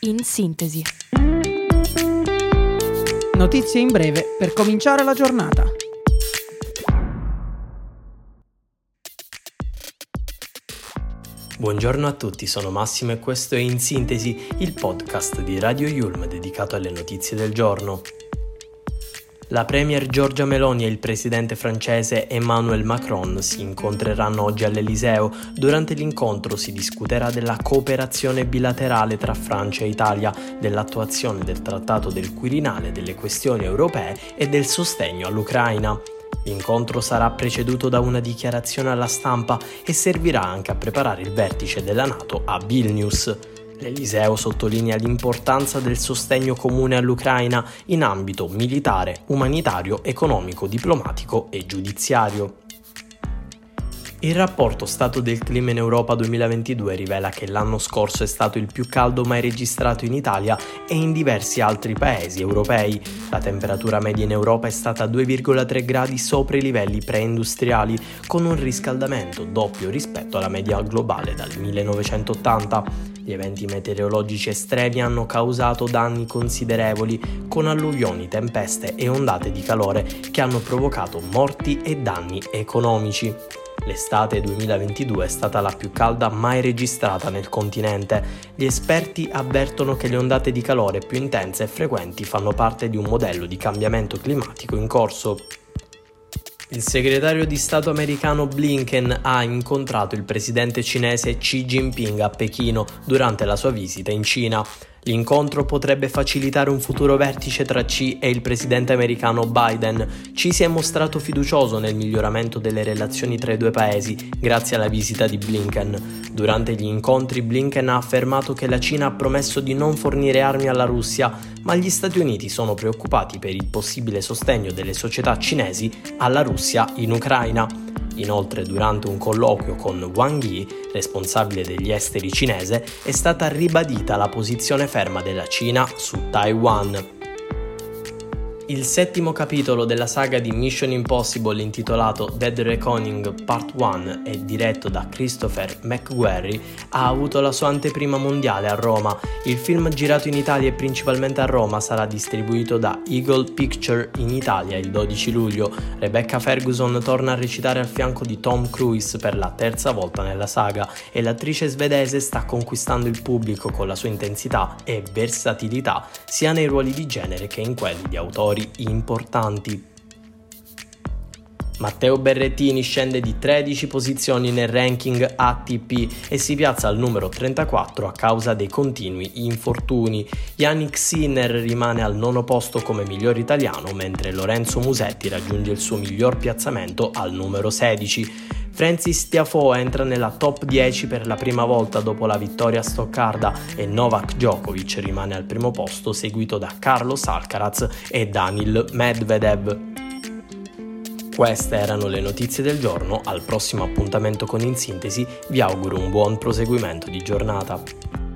in sintesi. Notizie in breve per cominciare la giornata. Buongiorno a tutti, sono Massimo e questo è In Sintesi, il podcast di Radio Yulm dedicato alle notizie del giorno. La Premier Giorgia Meloni e il presidente francese Emmanuel Macron si incontreranno oggi all'Eliseo. Durante l'incontro si discuterà della cooperazione bilaterale tra Francia e Italia, dell'attuazione del Trattato del Quirinale, delle questioni europee e del sostegno all'Ucraina. L'incontro sarà preceduto da una dichiarazione alla stampa e servirà anche a preparare il vertice della Nato a Vilnius. L'Eliseo sottolinea l'importanza del sostegno comune all'Ucraina in ambito militare, umanitario, economico, diplomatico e giudiziario. Il rapporto Stato del Clima in Europa 2022 rivela che l'anno scorso è stato il più caldo mai registrato in Italia e in diversi altri paesi europei. La temperatura media in Europa è stata 2,3 gradi sopra i livelli preindustriali, con un riscaldamento doppio rispetto alla media globale dal 1980. Gli eventi meteorologici estremi hanno causato danni considerevoli, con alluvioni, tempeste e ondate di calore che hanno provocato morti e danni economici. L'estate 2022 è stata la più calda mai registrata nel continente. Gli esperti avvertono che le ondate di calore più intense e frequenti fanno parte di un modello di cambiamento climatico in corso. Il segretario di Stato americano Blinken ha incontrato il presidente cinese Xi Jinping a Pechino durante la sua visita in Cina. L'incontro potrebbe facilitare un futuro vertice tra Xi e il presidente americano Biden. Xi si è mostrato fiducioso nel miglioramento delle relazioni tra i due paesi grazie alla visita di Blinken. Durante gli incontri Blinken ha affermato che la Cina ha promesso di non fornire armi alla Russia, ma gli Stati Uniti sono preoccupati per il possibile sostegno delle società cinesi alla Russia in Ucraina. Inoltre, durante un colloquio con Wang Yi, responsabile degli esteri cinese, è stata ribadita la posizione ferma della Cina su Taiwan. Il settimo capitolo della saga di Mission Impossible intitolato Dead Reckoning Part 1 e diretto da Christopher McQuarrie ha avuto la sua anteprima mondiale a Roma. Il film girato in Italia e principalmente a Roma sarà distribuito da Eagle Picture in Italia il 12 luglio. Rebecca Ferguson torna a recitare al fianco di Tom Cruise per la terza volta nella saga e l'attrice svedese sta conquistando il pubblico con la sua intensità e versatilità sia nei ruoli di genere che in quelli di autori importanti. Matteo Berrettini scende di 13 posizioni nel ranking ATP e si piazza al numero 34 a causa dei continui infortuni. Yannick Sinner rimane al nono posto come miglior italiano, mentre Lorenzo Musetti raggiunge il suo miglior piazzamento al numero 16. Francis Tiafoe entra nella top 10 per la prima volta dopo la vittoria a Stoccarda e Novak Djokovic rimane al primo posto seguito da Carlos Alcaraz e Daniil Medvedev. Queste erano le notizie del giorno, al prossimo appuntamento con In Sintesi vi auguro un buon proseguimento di giornata.